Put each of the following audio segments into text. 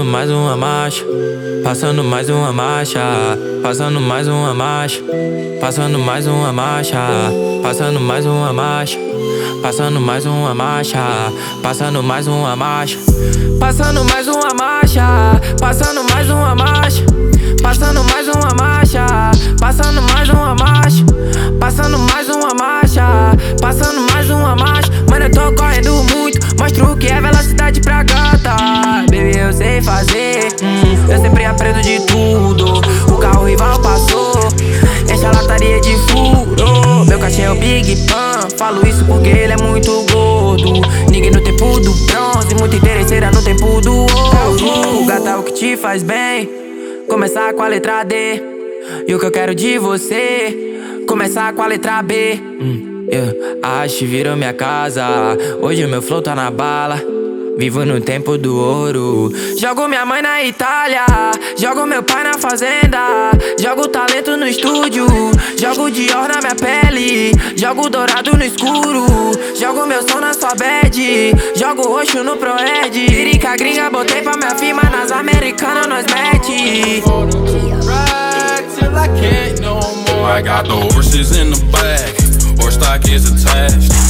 passando mais uma marcha, passando mais uma marcha, passando mais uma marcha, passando mais uma marcha, passando mais uma marcha, passando mais uma marcha, passando mais uma marcha, passando mais uma marcha, passando mais uma marcha, passando mais uma marcha, passando mais uma marcha, passando mais uma marcha, passando mais uma marcha, mano eu tô correndo muito, mostro o que é velocidade fazer. Hum, Eu sempre aprendo de tudo. O carro rival passou. Enche a lataria de furo. Meu cachê é o Big Pan. Falo isso porque ele é muito gordo. Ninguém no tempo do bronze. Muito interesseira no tempo do ouro O gato é o que te faz bem? Começar com a letra D. E o que eu quero de você? Começar com a letra B. Hum, yeah. Acho virou minha casa. Hoje meu flow tá na bala Vivo no tempo do ouro. Jogo minha mãe na Itália, jogo meu pai na fazenda. Jogo talento no estúdio, jogo Dior na minha pele. Jogo dourado no escuro, jogo meu som na sua bed. Jogo roxo no Proed. Irica gringa, botei pra minha firma nas americanas, nós mete. I got the horses in the back, horse stock is attached.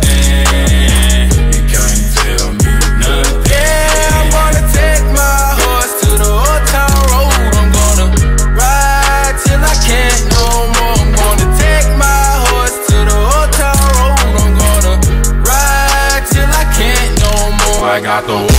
哦。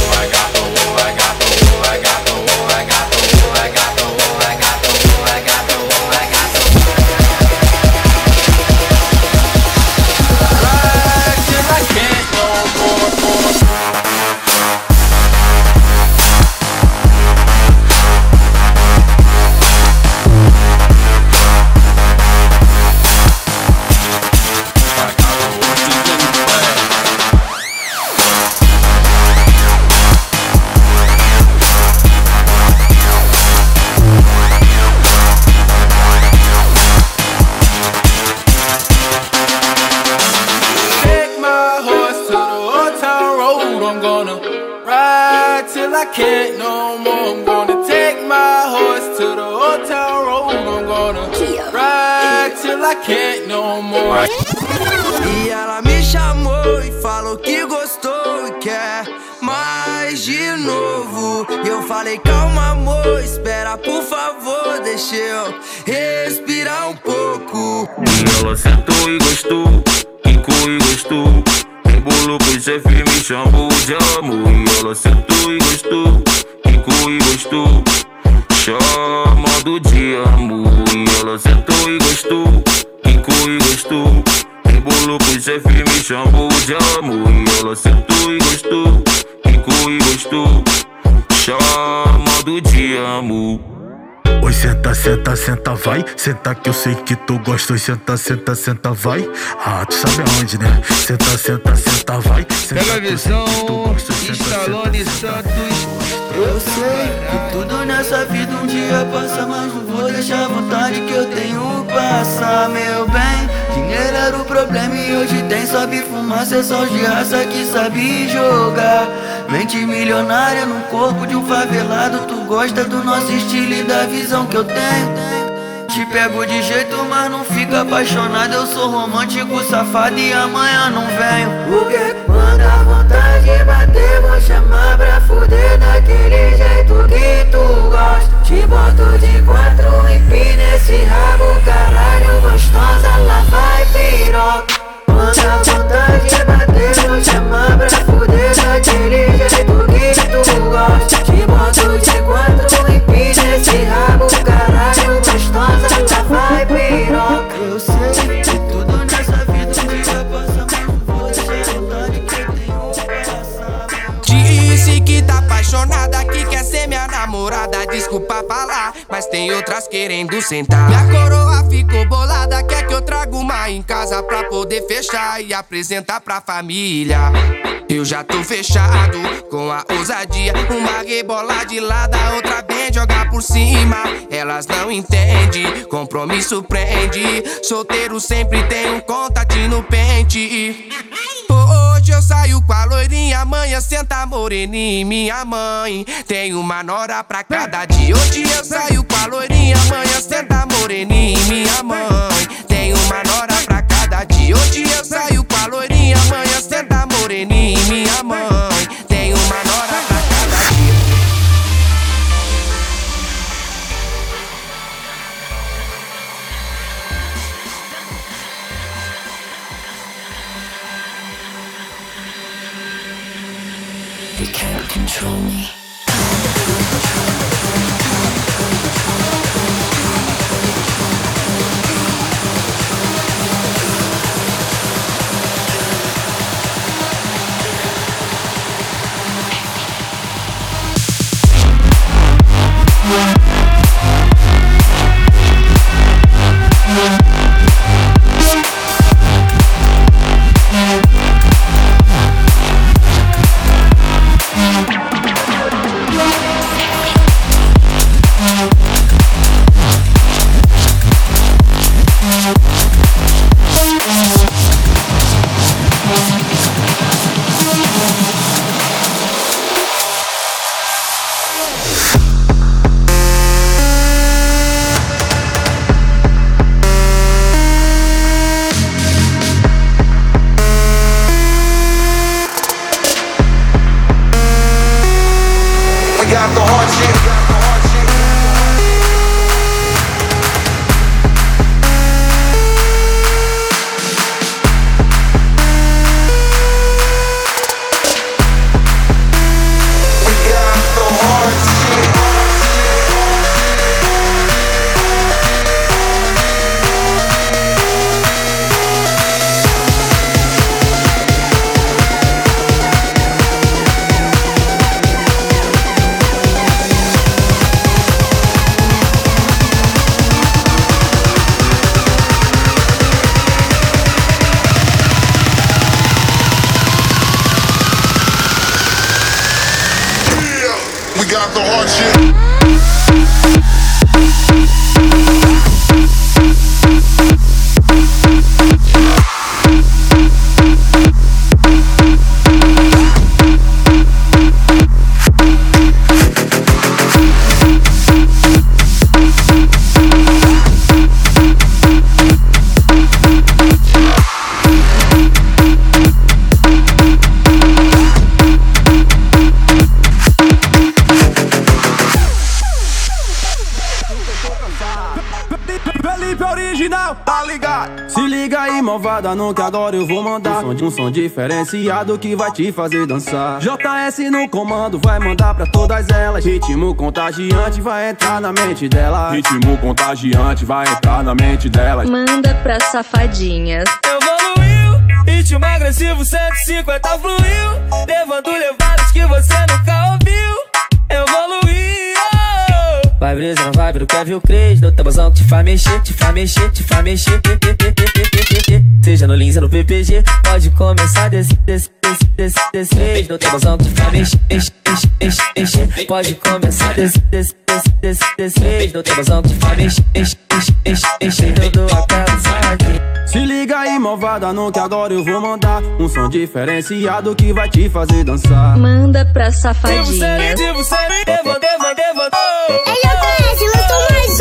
Senta, que eu sei que tu gosta. Oi, senta, senta, senta, vai. Ah, tu sabe aonde, né? Senta, senta, senta, vai. Senta, Pega a visão, Stallone Santos. Eu sei que tudo nessa vida um dia passa, mas não vou deixar a vontade que eu tenho passar, meu bem. Dinheiro era o problema e hoje tem, sabe fumar, cê só de raça que sabe jogar. Mente milionária no corpo de um favelado, tu gosta do nosso estilo e da visão que eu tenho. Te pego de jeito, mas não fica apaixonado. Eu sou romântico, safado e amanhã não venho. Porque quando a vontade bater, vou chamar pra fuder daquele jeito que tu gosta. Te boto de quatro e pina esse rabo, caralho, gostosa, lá vai piroca. Manda vontade de bater no chama pra fuder daquele jeito que tu gosta. Te boto de quatro e pina esse rabo, caralho, gostosa, vai piroca. Apaixonada, que quer ser minha namorada. Desculpa falar, mas tem outras querendo sentar. Minha coroa ficou bolada, quer que eu traga uma em casa pra poder fechar e apresentar pra família. Eu já tô fechado com a ousadia. Uma rebola de lado, a outra vem jogar por cima. Elas não entendem, compromisso prende. Solteiro sempre tem um contatinho no pente. Hoje eu saio com a loirinha, amanhã senta moreninha, minha mãe. Tem uma nora pra cada dia. Hoje eu saio com a loirinha, amanhã senta moreninha, minha mãe. Tem uma nora pra cada dia. Hoje eu saio com a loirinha, amanhã senta moreninha, minha mãe. They can't control me. Malvada, não que agora eu vou mandar um som, um som diferenciado que vai te fazer dançar. JS no comando, vai mandar pra todas elas. Ritmo contagiante vai entrar na mente delas. Ritmo contagiante vai entrar na mente delas. Manda pra safadinhas. Evoluiu, ritmo agressivo 150 fluiu, levando levadas que você nunca ouviu. Vai brisa na vibe do Kevin Cres, do tabuzão que te faz mexer, te faz mexer, te faz mexer. Seja no Lins no PPG, pode começar desse, desse, desse, desse, desse. No tabuzão que te faz mexer, mexer, mexer, mexer. Pode começar desse, desse, desse, desse, desse. No que faz. Se liga aí, malvada, não que agora eu vou mandar um som diferenciado que vai te fazer dançar. Manda pra Devo ser, devo ser, devo, devo, devo. Lançou mais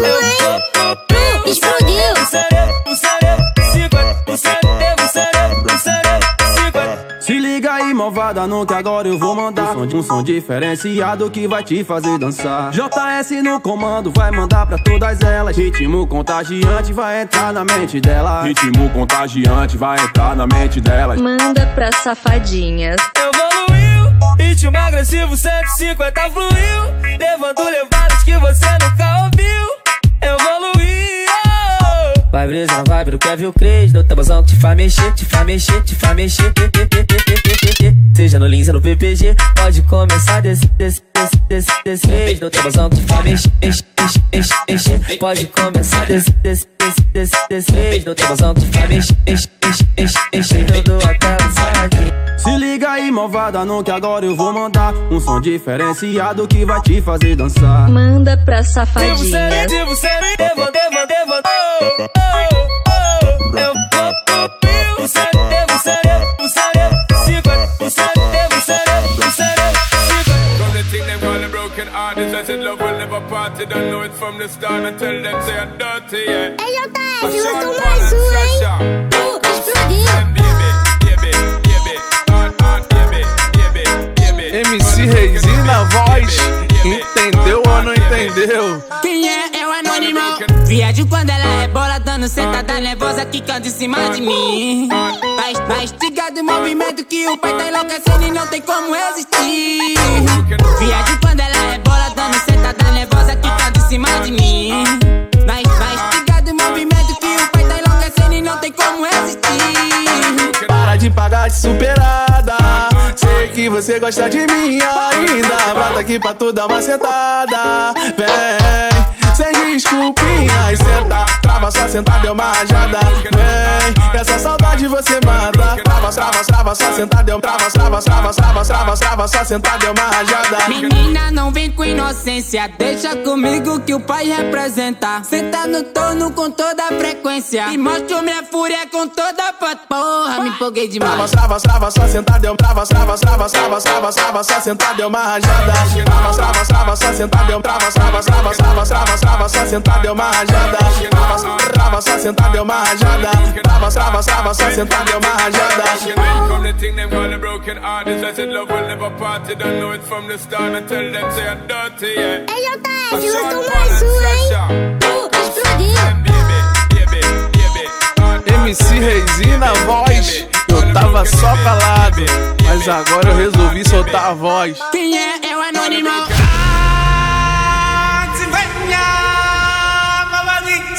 Malvada não que agora eu vou mandar um som, um som diferenciado que vai te fazer dançar. JS no comando vai mandar pra todas elas. Ritmo contagiante vai entrar na mente delas Ritmo contagiante vai entrar na mente delas. Manda pra safadinhas. Evoluiu, ritmo agressivo 150 fluiu. Levando levadas que você nunca ouviu. Evoluiu. Vai brisa vibe do Kevin Cres Do tabuzão que te faz mexer, te faz mexer, te faz mexer Seja no Lins ou no PPG Pode começar desse, desse, desse, desse, desse vez Do tabuzão que te faz mexer, mexer, mexer, mexer Pode começar desse, desse, desse, desse, desse vez Do tabuzão que te faz mexer, mexer, mexer, mexer Todo aquela saque se liga aí, malvada, não que agora eu vou mandar um som diferenciado que vai te fazer dançar. Manda pra safadinhas. Devo ser, devo, devo, devo, oh, oh, oh. Eu vou ser, devo ser, devo ser, devo I said love will never party Don't know it from the start And tell them say I'm dirty, yeah Ei, Otávio, eu tô mais um, hein? Tu, explodiu. MC Reizinho na voz, entendeu ou não entendeu? Quem é? O anônimo. Viajo quando ela é bola, dando sentada nervosa, quicando em cima de mim. Mas, mas diga do movimento que o pai tá enlouquecendo e não tem como resistir. Viajo quando ela é bola, dando sentada nervosa, quicando em cima de mim. Mas, mas diga do movimento que o pai tá enlouquecendo e não tem como resistir. Para de pagar de superada. Sei que você gosta de mim ainda. Brota aqui pra tu dar uma sentada. Vem, sem desculpinhas. Senta, trava, só sentada deu uma rajada. Vem, essa saudade você mata. Trava, trava, trava, só sentada deu trava, trava, trava, trava, trava, trava, só sentada deu uma rajada. Menina, não vem com inocência. Deixa comigo que o pai representa. Senta no torno com toda a frequência. E mostro minha fúria com toda a porra. Me empolguei Trava, demais. trava, trava, só sentada deu trava, trava, trava, trava, trava, trava, só sentada deu uma rajada. Trava, trava, trava, só sentada deu trava, trava, trava, trava, trava, trava, só sentada deu uma rajada. Trava, trava, só sentada deu uma rajada. Trava, trava, trava, só sentada deu uma rajada. From the thing them call a broken I said love will never party Don't know it from the start And tell them say I'm dirty, yeah Ei, Otávio, eu tô mais um, hein? MC Reizinho na voz, eu tava só calado, mas agora eu resolvi soltar a voz. Quem é? É o anônimo.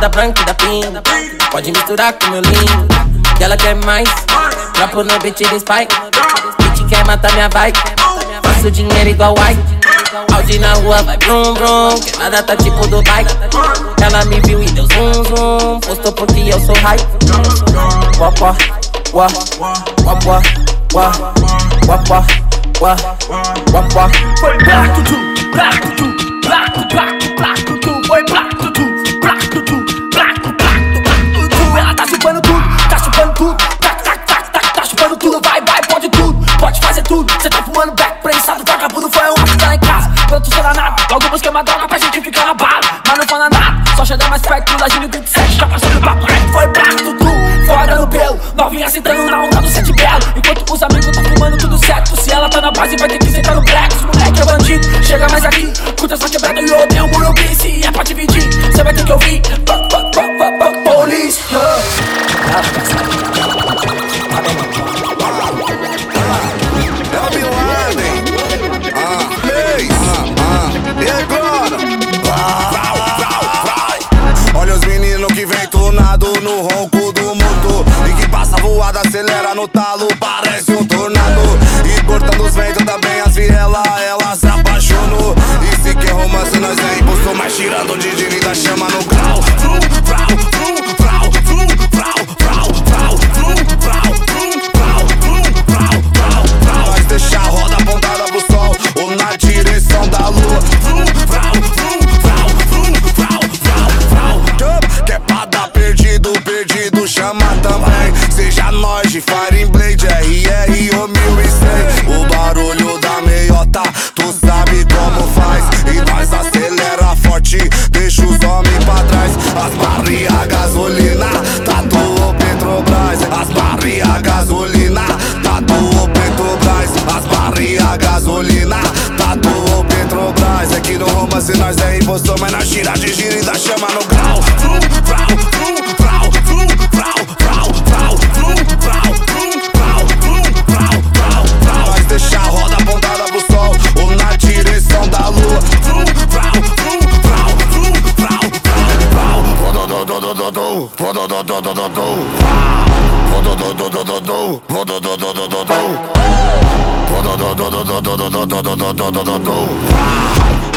da branca e da pink Pode misturar com meu lean E ela quer mais Dropo no beat de spike Beat quer matar minha vibe Faço dinheiro igual white Audi na rua vai brum brum Que nada tá tipo do bike Ela me viu e deu zoom zoom Postou porque eu sou hype Wah Wah wah Wah Wah wah Wah Wah wah Foi black tutu, black tutu, black black black fumando back prensado, vagabundo foi um que tá lá em casa. Pronto, sou danado, logo busquei uma droga pra gente ficar na bala. Mas não fala nada, só chegar mais perto, da Gino 27, já passou do papo reto, foi black tutu. Foda no pelo, novinha sentando na onda do sete belo Enquanto os amigos tá fumando tudo certo Se ela tá na base vai ter que sentar no black Os moleque é bandido, chega mais aqui Curta essa quebrada e odeio o Morumbi Se é pra dividir, cê vai ter que ouvir police huh.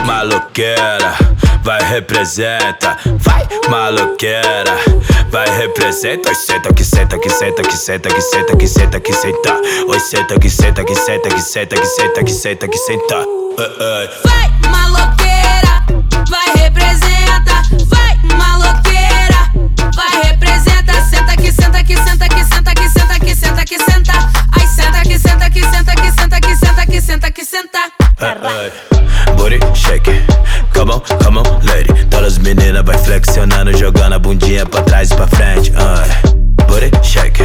Maloqueira, vai representa, vai maloqueira, vai representa. Oi, senta que senta que senta que senta que senta que senta que senta. Oi, senta que senta que senta que senta que senta que senta que senta. Vai maloqueira, vai representa, vai maloqueira, vai representa. Senta que senta que senta que senta que senta que senta que senta. Ai, senta que senta que senta que senta que senta que senta Booty shake, come on, come on, lady. Todas as meninas vai flexionando, jogando a bundinha pra trás e pra frente. Ai. Booty shake,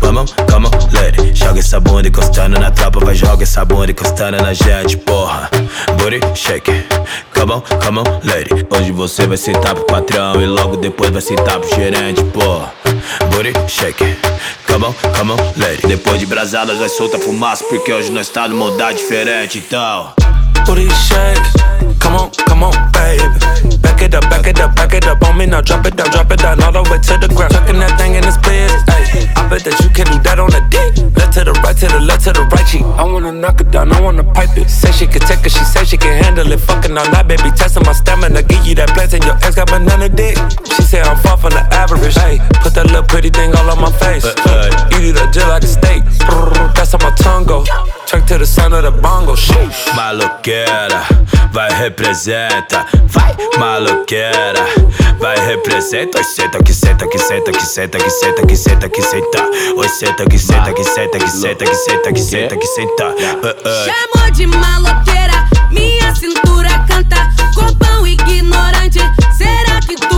come on, come on, lady. Joga essa bunda encostando na tropa, vai joga essa bunda encostando na gente, porra. Booty shake, come on, come on, lady. Hoje você vai sentar pro patrão e logo depois vai sentar pro gerente, porra. Booty shake, come on, come on, lady. Depois de brasada nós solta fumaça porque hoje nós tá numa mudar diferente, então. Booty shake, come on, come on, baby. Back it up, back it up, back it up on me now. Drop it down, drop it down, all the way to the ground. Tucking that thing in the ayy. I bet that you can do that on the dick. Left to the right, to the left, to the right cheek. I wanna knock it down, I wanna pipe it. Say she can take it, she say she can handle it. Fucking all night, baby, testing my stamina. Give you that blessing, your ex got banana dick. She say I'm far from the average, ayy. Put that little pretty thing all on my face. Eat it up just like a steak. That's how my tongue go. Check to the sound of the bongo, sheesh. Maloqueira, vai representa, vai maloqueira, vai representa. Oi, senta que senta que senta que senta que senta que senta que senta. Oi, senta que senta que senta que senta que senta que senta que senta. Chamou de maloqueira, minha cintura canta. Corpão ignorante, será que tu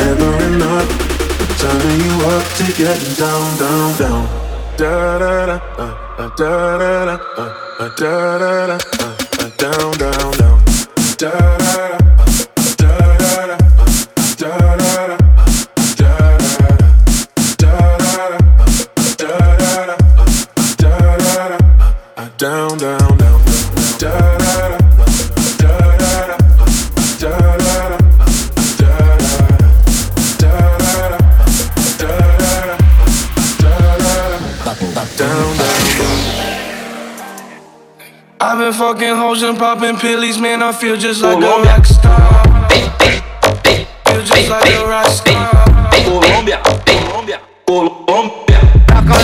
never enough. Turning you up to getting down, down, down. Da da da, uh, uh, da da da, uh, uh, da da da, uh, uh, down, down, down. Da hoes and popping pillies, man. I feel just like a rock star. Feel just like a rock star. Colômbia, Colômbia, Colômbia.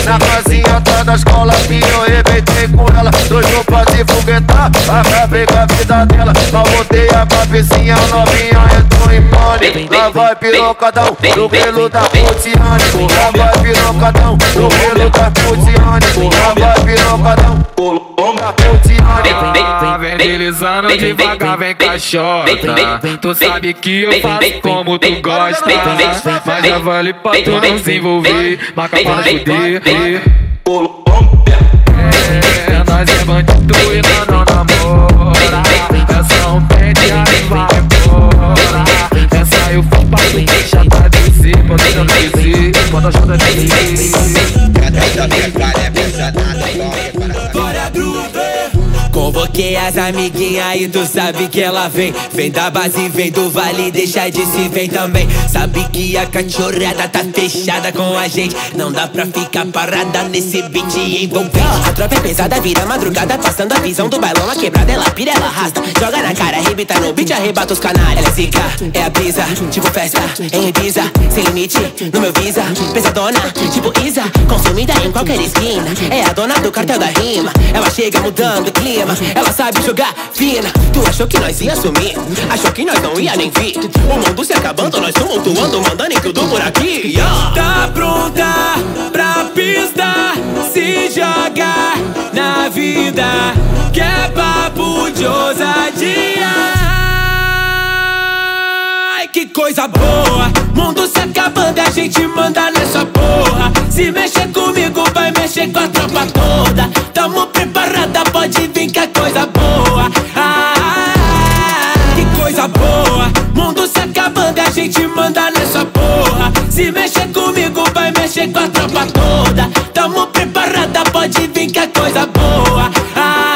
Na casinha atrás da escola que eu arrebentei com ela. Dois roupas de foguetar, acabei com a vida dela. Mal botei a cabecinha novinha, entrou em pânico. Lá vai pirocadão, no pelo da Putiane Lá vai pirocadão, no pelo da Putiane Lá vai pirocadão, da Putiane Vem deslizando devagar, vem caixota Tu sabe que eu faço como tu gosta Mas já vale pra tu não se envolver Marca pra fuder É, nós é bandido e nós não namora Essa um pente aí vai embora Essa eu fui pra tu deixa pra descer Quando eu descer, quando eu ajuda a Bora Convoquei as amiguinhas e tu sabe que ela vem. Vem da base, vem do vale, deixa de se vem também. Sabe que a cachorrada tá fechada com a gente. Não dá pra ficar parada nesse beat envolvente. A tropa é pesada, vira madrugada Passando a visão do bailão, a quebrada ela pira, ela arrasta. Joga na cara, arrebita no beat, arrebata os canalhas. Ela é zica, é a brisa, tipo festa em Ibiza. Sem limite, no meu visa Pesadona, tipo Isa. Consumida em qualquer esquina É a dona do cartel da rima. Ela chega mudando o clima Ela sabe jogar fina. Tu achou que nós ia sumir? Achou que nós não ia nem vir? O mundo se acabando, nós tumultuando Mandando em tudo por aqui yeah. Tá pronta pra pista Se joga na vida Que é papo de ousadia. Ai, que coisa boa. Mundo se acabando, a gente manda nessa porra. Se mexer comigo, vai mexer com a tropa toda. Tamo Se mexer comigo, vai mexer com a tropa toda. Tamo preparada, pode vir que é coisa boa. Ah,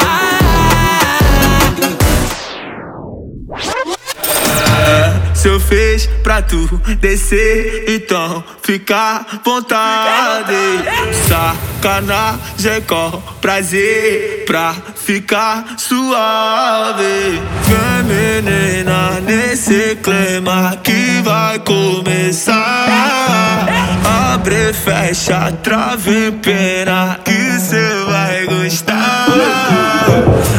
Se eu fiz pra tu descer, então fica à vontade. Sacanagem com prazer pra ficar suave. Vem menina nesse clima que vai começar. Abre, fecha, trave, pena que cê vai gostar.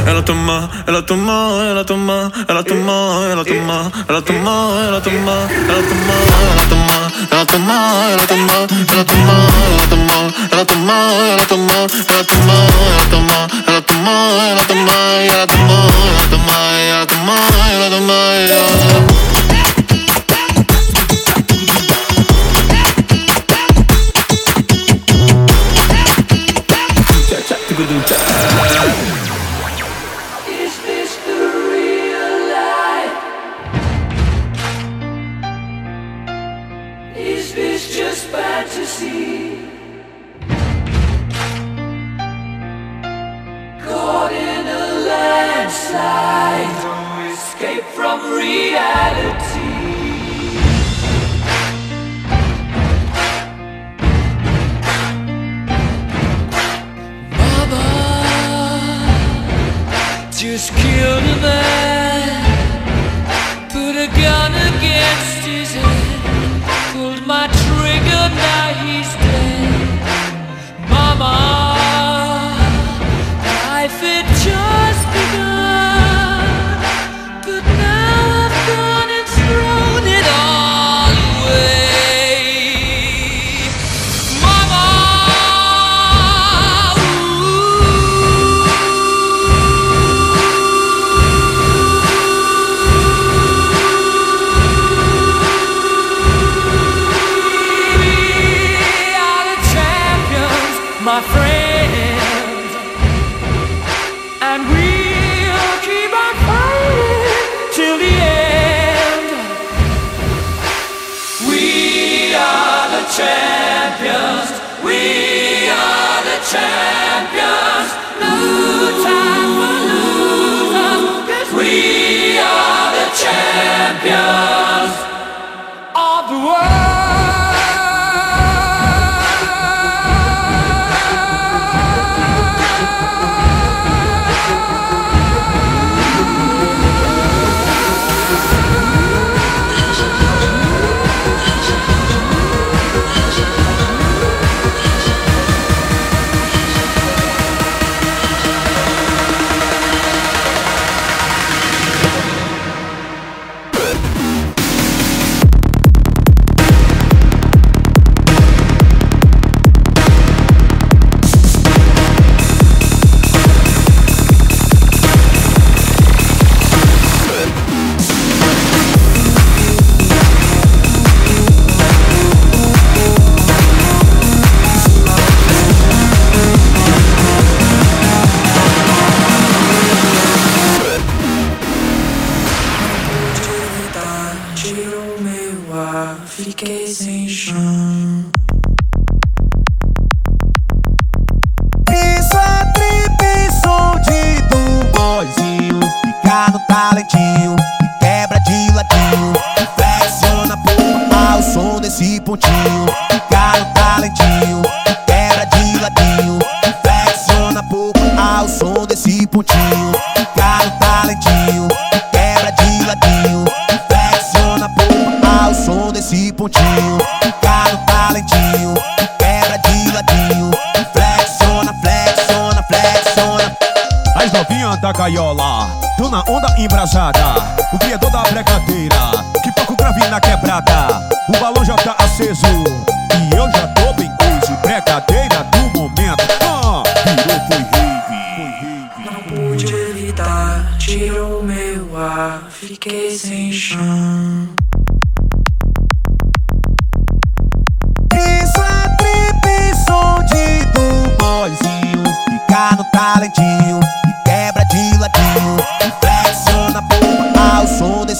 Ela toma, ela toma, ela toma, ela toma, ela toma, ela toma, ela toma, ela toma, ela toma, ela toma, ela toma, ela toma, ela toma, ela toma, ela toma, ela toma, ela toma, ela toma, amor, no te the amor.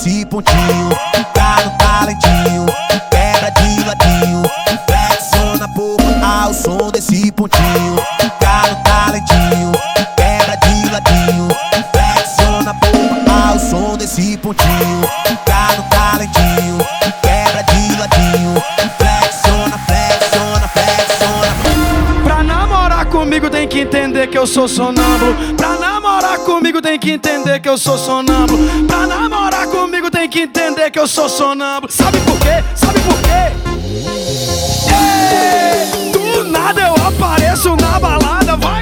Som desse pontinho Fica no talentinho quebra de ladinho Flexiona por ao som desse pontinho Fica no talentinho quebra de ladinho Flexiona por ao som desse pontinho Fica no talentinho quebra de ladinho Flexiona, flexiona, flexiona Pra namorar comigo tem que entender que eu sou sonâmbulo. Pra namorar comigo tem que entender que eu sou sonâmbulo. Pra namorar tem que entender que eu sou sonâmbulo. Sabe por quê? Sabe por quê? Ei, do nada eu apareço na balada, vai.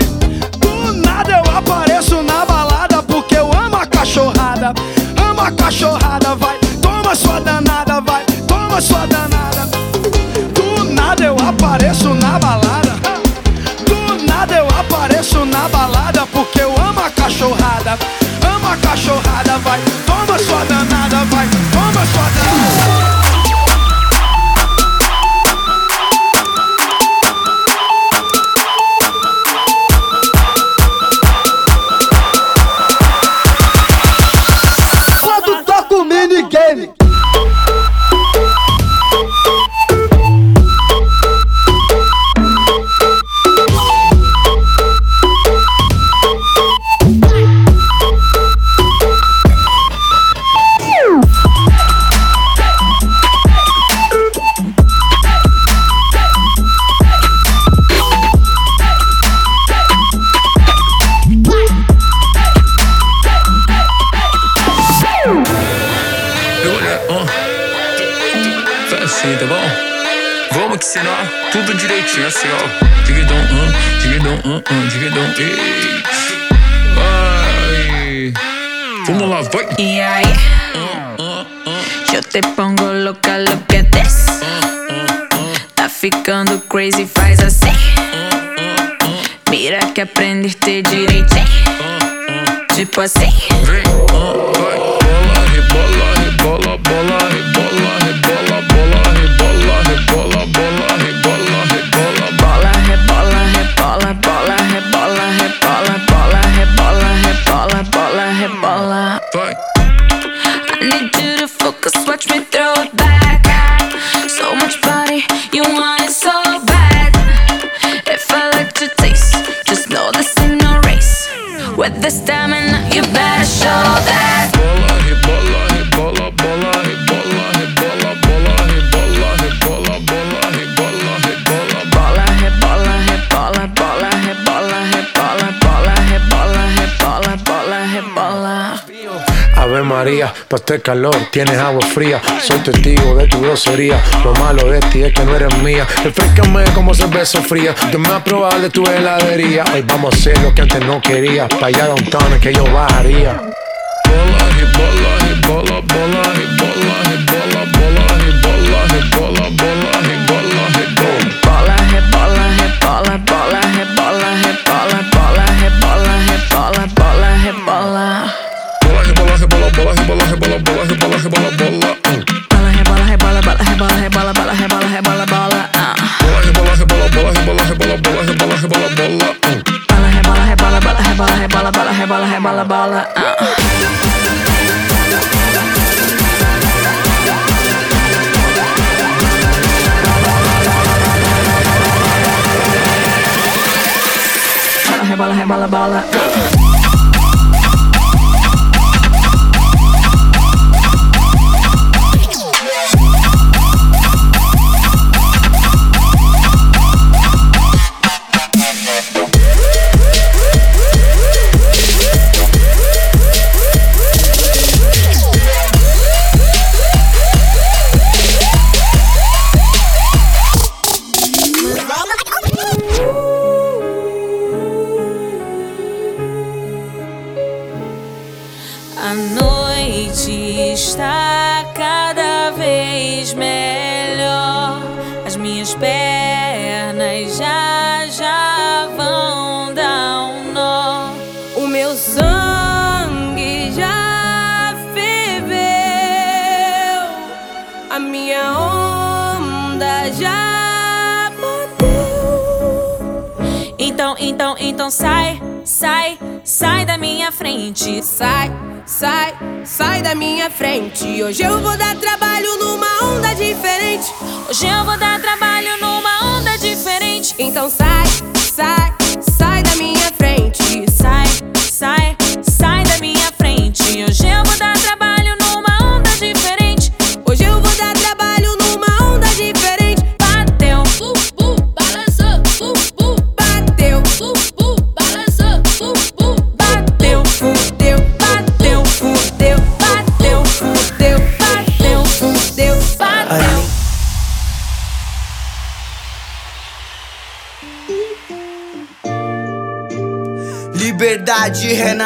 Do nada eu apareço na balada porque eu amo a cachorrada. Amo a cachorrada, vai. Toma sua danada, vai. Toma sua danada. Do nada eu apareço na balada. Do nada eu apareço na balada porque eu amo a cachorrada. Cachorrada, vai. Toma sua danada, vai. Vamos te ensinar tudo direitinho assim, ó. Digidão, hum, digidão, hum, hum, digidão, ei. Vai. Vamos lá, vai. Y ahí, yo te pongo louca, lo que des. Tá ficando crazy, faz assim. Mira que aprendiste direitinho. Tipo assim. Vem, vai. Bola, rebola, María, pa' este calor tienes agua fría. Soy testigo de tu grosería. Lo malo de ti es que no eres mía. Refrescame como cerveza fría. Yo me a de tu heladería. Hoy vamos a hacer lo que antes no quería. Pa' allá downtown que yo bajaría. bola, rebola, rebola, bola, rebola, rebola, bola, rebola, rebola, bola, rebola, Rebola, bola. Então sai,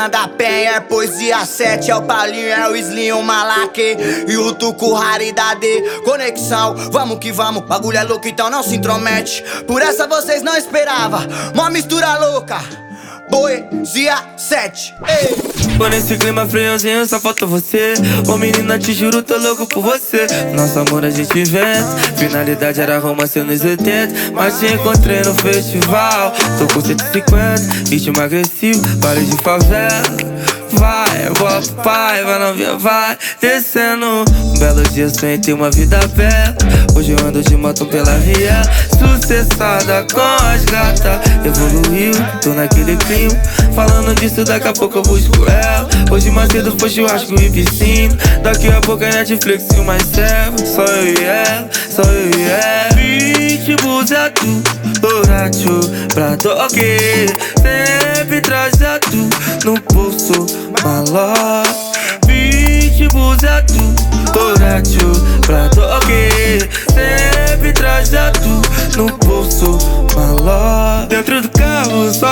Da Penha, é poesia 7, é o Paulinho, é o Slim, o Malaque e o Tuco Raridade. Conexão, vamos que vamos, bagulho é louco, então não se intromete. Por essa vocês não esperavam, uma mistura louca. Poesia 7, ei. Tô nesse clima friozinho, só falta você. Ô menina, te juro, tô louco por você. Nosso amor a gente inventa. Finalidade era romance nos 80 Mas te encontrei no festival. Tô com 150, ritmo agressivo Baile de favela Vai, pro pai, vai novinha, vai Descendo. Um belo dia sem ter uma vida bela Hoje eu ando de moto pela via Sucessada com as gatas. Evoluiu, tô naquele clima. Falando disso, daqui a pouco eu busco ela Hoje mais cedo foi churrasco e piscina. Daqui a pouco é Netflix e mais servo Só eu e ela, só eu e ela. Pitbulls é tu, borracho pra toque Sempre tu no pulso, maló é tu, Borracho pra toque Sempre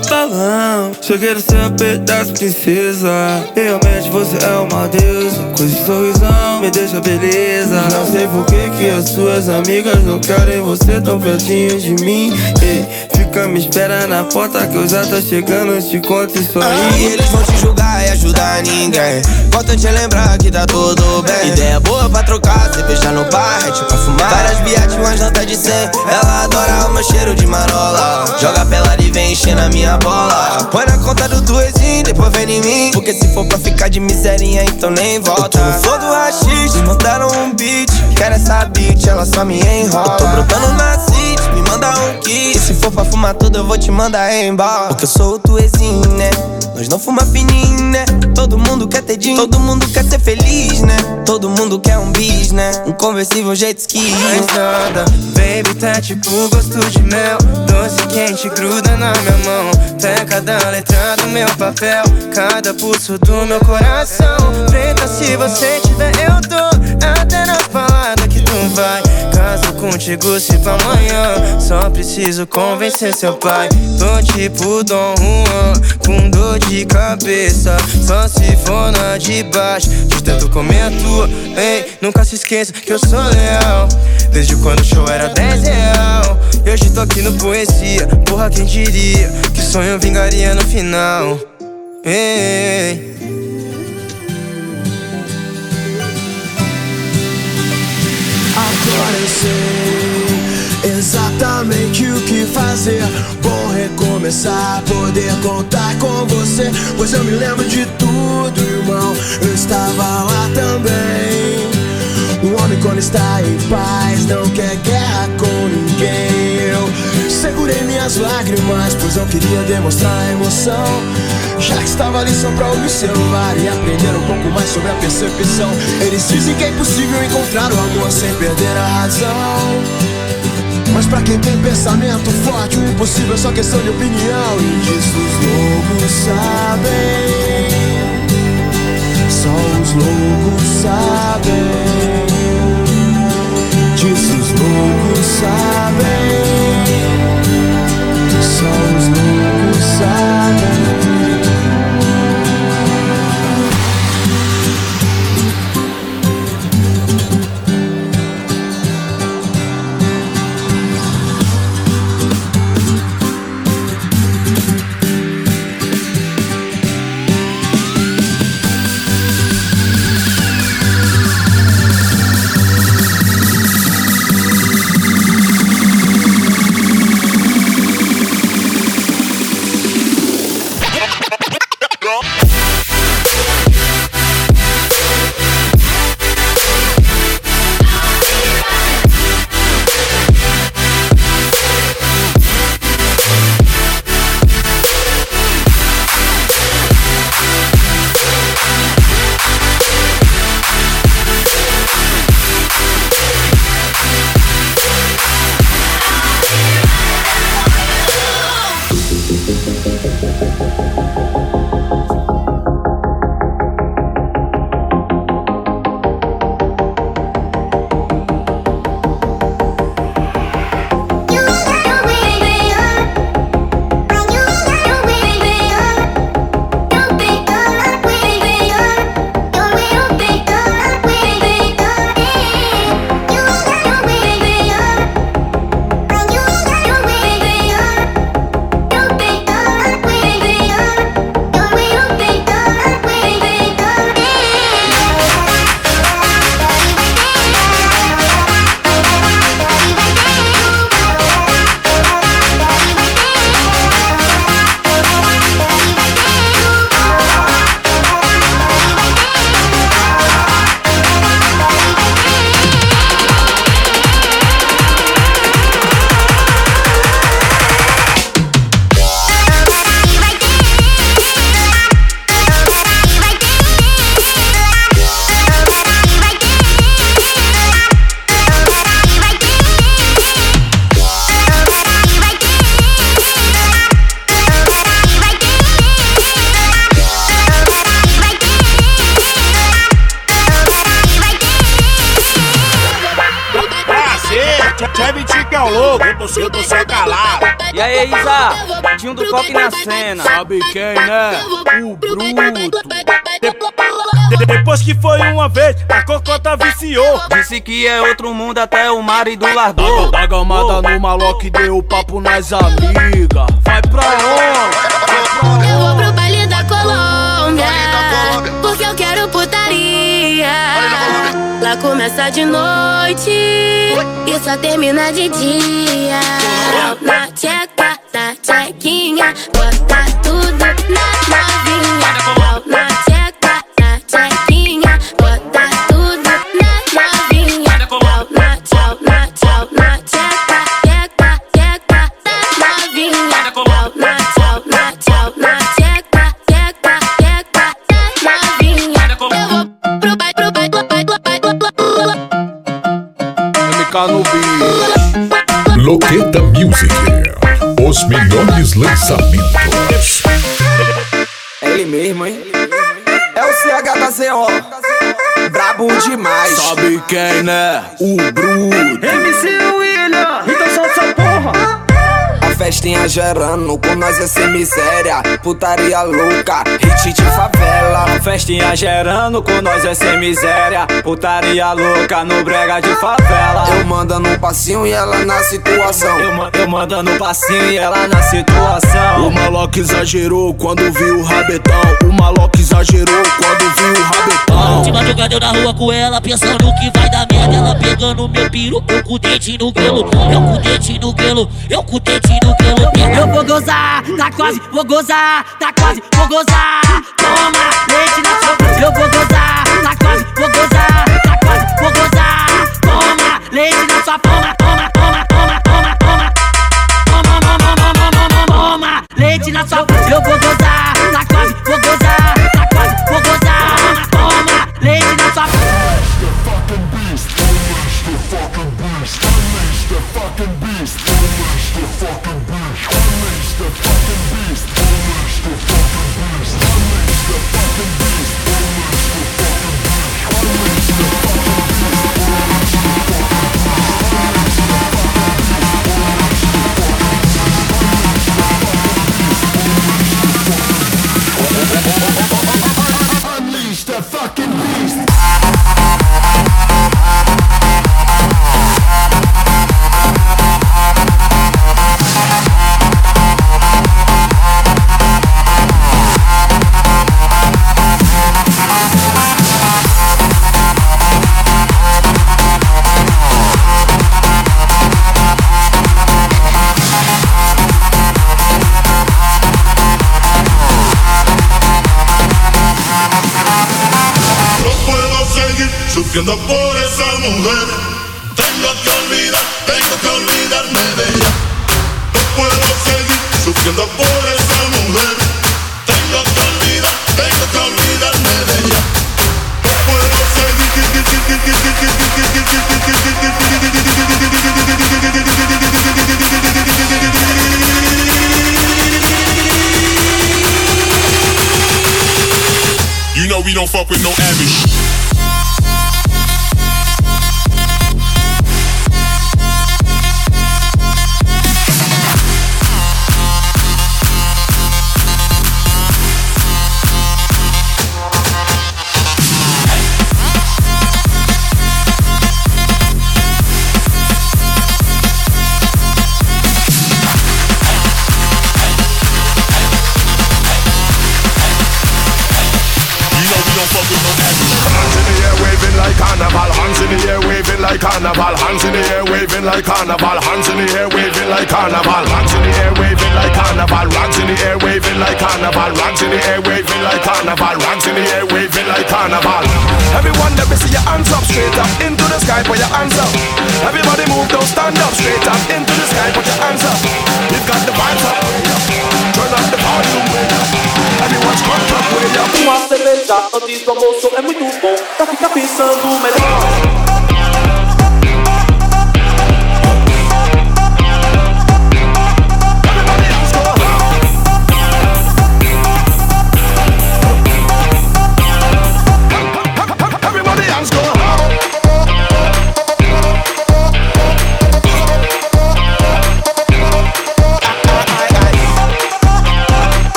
carro só quero ser um pedaço princesa Realmente você é uma deusa. Com esse sorrisão me deixa beleza. Não sei por que que as suas amigas não querem você tão pertinho de mim. Ei, Fica me espera na porta que eu já tô chegando Te conto isso aí. E eles vão te julgar ajudar ninguém. Importante é lembrar que tá tudo bem. Ideia boa pra trocar, cerveja no bar, é tipo pra fumar. Várias biates, uma janta de 100 Ela adora o meu cheiro de marola. Joga pelada e vem encher na minha bola. Põe na conta do tuezinho, depois vem em mim. Porque se for pra ficar de miserinha, então nem volta. Eu tô do rachis, mandaram um beat. Quero essa beat, ela só me enrola. Eu tô brotando na city, me manda um kit E se for pra fumar tudo, eu vou te mandar embora Porque eu sou o tuezinho, né? Nós não fuma fininho, né? Todo mundo quer ter dinheiro, todo mundo quer ser feliz, né? Todo mundo quer um bis, né? Um conversível jet ski. Mais nada, baby, tá tipo gosto de mel Doce quente gruda na minha mão Tá cada letra do meu papel. Cada pulso do meu coração Preta, se você tiver, eu tô Até na balada que tu vai. Caso contigo se pra amanhã. Só preciso convencer seu pai. Tô tipo Dom Juan Com dor de cabeça. Só se for na de baixo. De tanto comer a tua Ei, nunca se esqueça que eu sou leal. Desde quando o show era 10 real. E hoje tô aqui no poesia. Porra, quem diria Que o sonho vingaria no final Ei Agora eu sei exatamente o que fazer. Bom recomeçar, poder contar com você. Pois eu me lembro de tudo, irmão. Eu estava lá também. O homem, quando está em paz, não quer guerra segurei minhas lágrimas, pois eu queria demonstrar emoção. Já que estava ali só pra observar e aprender um pouco mais sobre a percepção. Eles dizem que é impossível encontrar o amor sem perder a razão. Mas pra quem tem pensamento forte, o impossível é só questão de opinião. E disso os loucos sabem. Só os loucos sabem. Disso os loucos sabem. Só os loucos O Bruto. De- depois que foi uma vez, a cocota viciou. Disse que é outro mundo até o marido largou. Da gamada no maloque deu papo nas amigas. Vai pra onde? Eu vou pro baile da Colômbia, porque eu quero putaria. Lá começa de noite e só termina de dia. Na tcheca, na tchequinha, bota tudo na novinha. Na tcheca, na tchequinha, bota tudo na novinha. Na tchau, na tchau, na tcheca, tcheca, tcheca, na novinha. Na tchau, na tchau, na tcheca, tcheca, tcheca, na novinha. Eu vou pro baile, pro baile, pro baile, pro baile, pro baile. MK no beat. Loqueta Music. Os melhores lançamentos. É ele mesmo, hein? É o CHKZO. Brabo demais. Sabe quem, né? O Bruto. MC festinha gerando, com nós é sem miséria. Putaria louca, hit de favela. Festinha gerando, com nós é sem miséria. Putaria louca no brega de favela. Eu mando no passinho e ela na situação. Eu, ma- eu mando no passinho e ela na situação. O maloque exagerou quando viu o rabetão. O maloque exagerou quando viu o rabetão. De madrugada eu na rua com ela, pensando que vai dar merda. Ela pegando meu piro, eu com o dente no grelo. Eu com o dente no grelo, eu com o dente no grelo. Eu vou gozar, tá quase, vou gozar, tá quase, vou gozar. Toma, leite na sua. Eu vou gozar, tá quase, vou gozar, tá quase, vou gozar. Toma, leite na sua toma, toma, toma, toma, toma, toma. Toma, toma, toma, toma, toma, leite na sua. Eu vou gozar, por esa mujer. Tengo que olvidar, tengo que olvidarme de ella. No puedo seguir sufriendo por esa mujer. Tengo que olvidar, tengo que olvidarme de ella. No puedo seguir. You know we don't fuck with no average. Like carnival. Hands in the air waving like carnival. Hands in the air waving like carnival. Hands in the air waving like carnival. Hands in the air waving like carnival. Hands in the air waving like carnival. Hands in the air waving like carnival. Everyone let me see your hands up straight up into the sky. Put your hands up. Everybody move, don't stand up straight up into the sky. Put your hands up. You've got the vibes up. Turn up the volume way up. Everyone's crunk up way up. É muito bom pra ficar pensando melhor.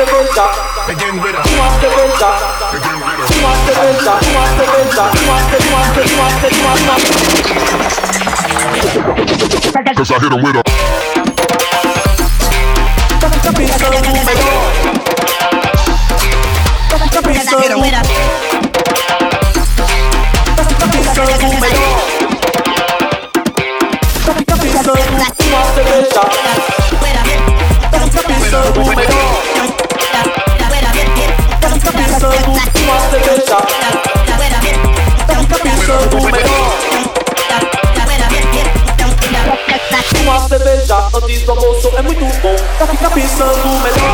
With a Uma cerveja Begin with a Uma cerveja Begin with a Uma cerveja Uma cerveja Uma cerveja Uma cerveja Cause I hit him with a Tá pensando melhor Tá pensando melhor Tá pensando melhor Tá pensando uma Uma cerveja antes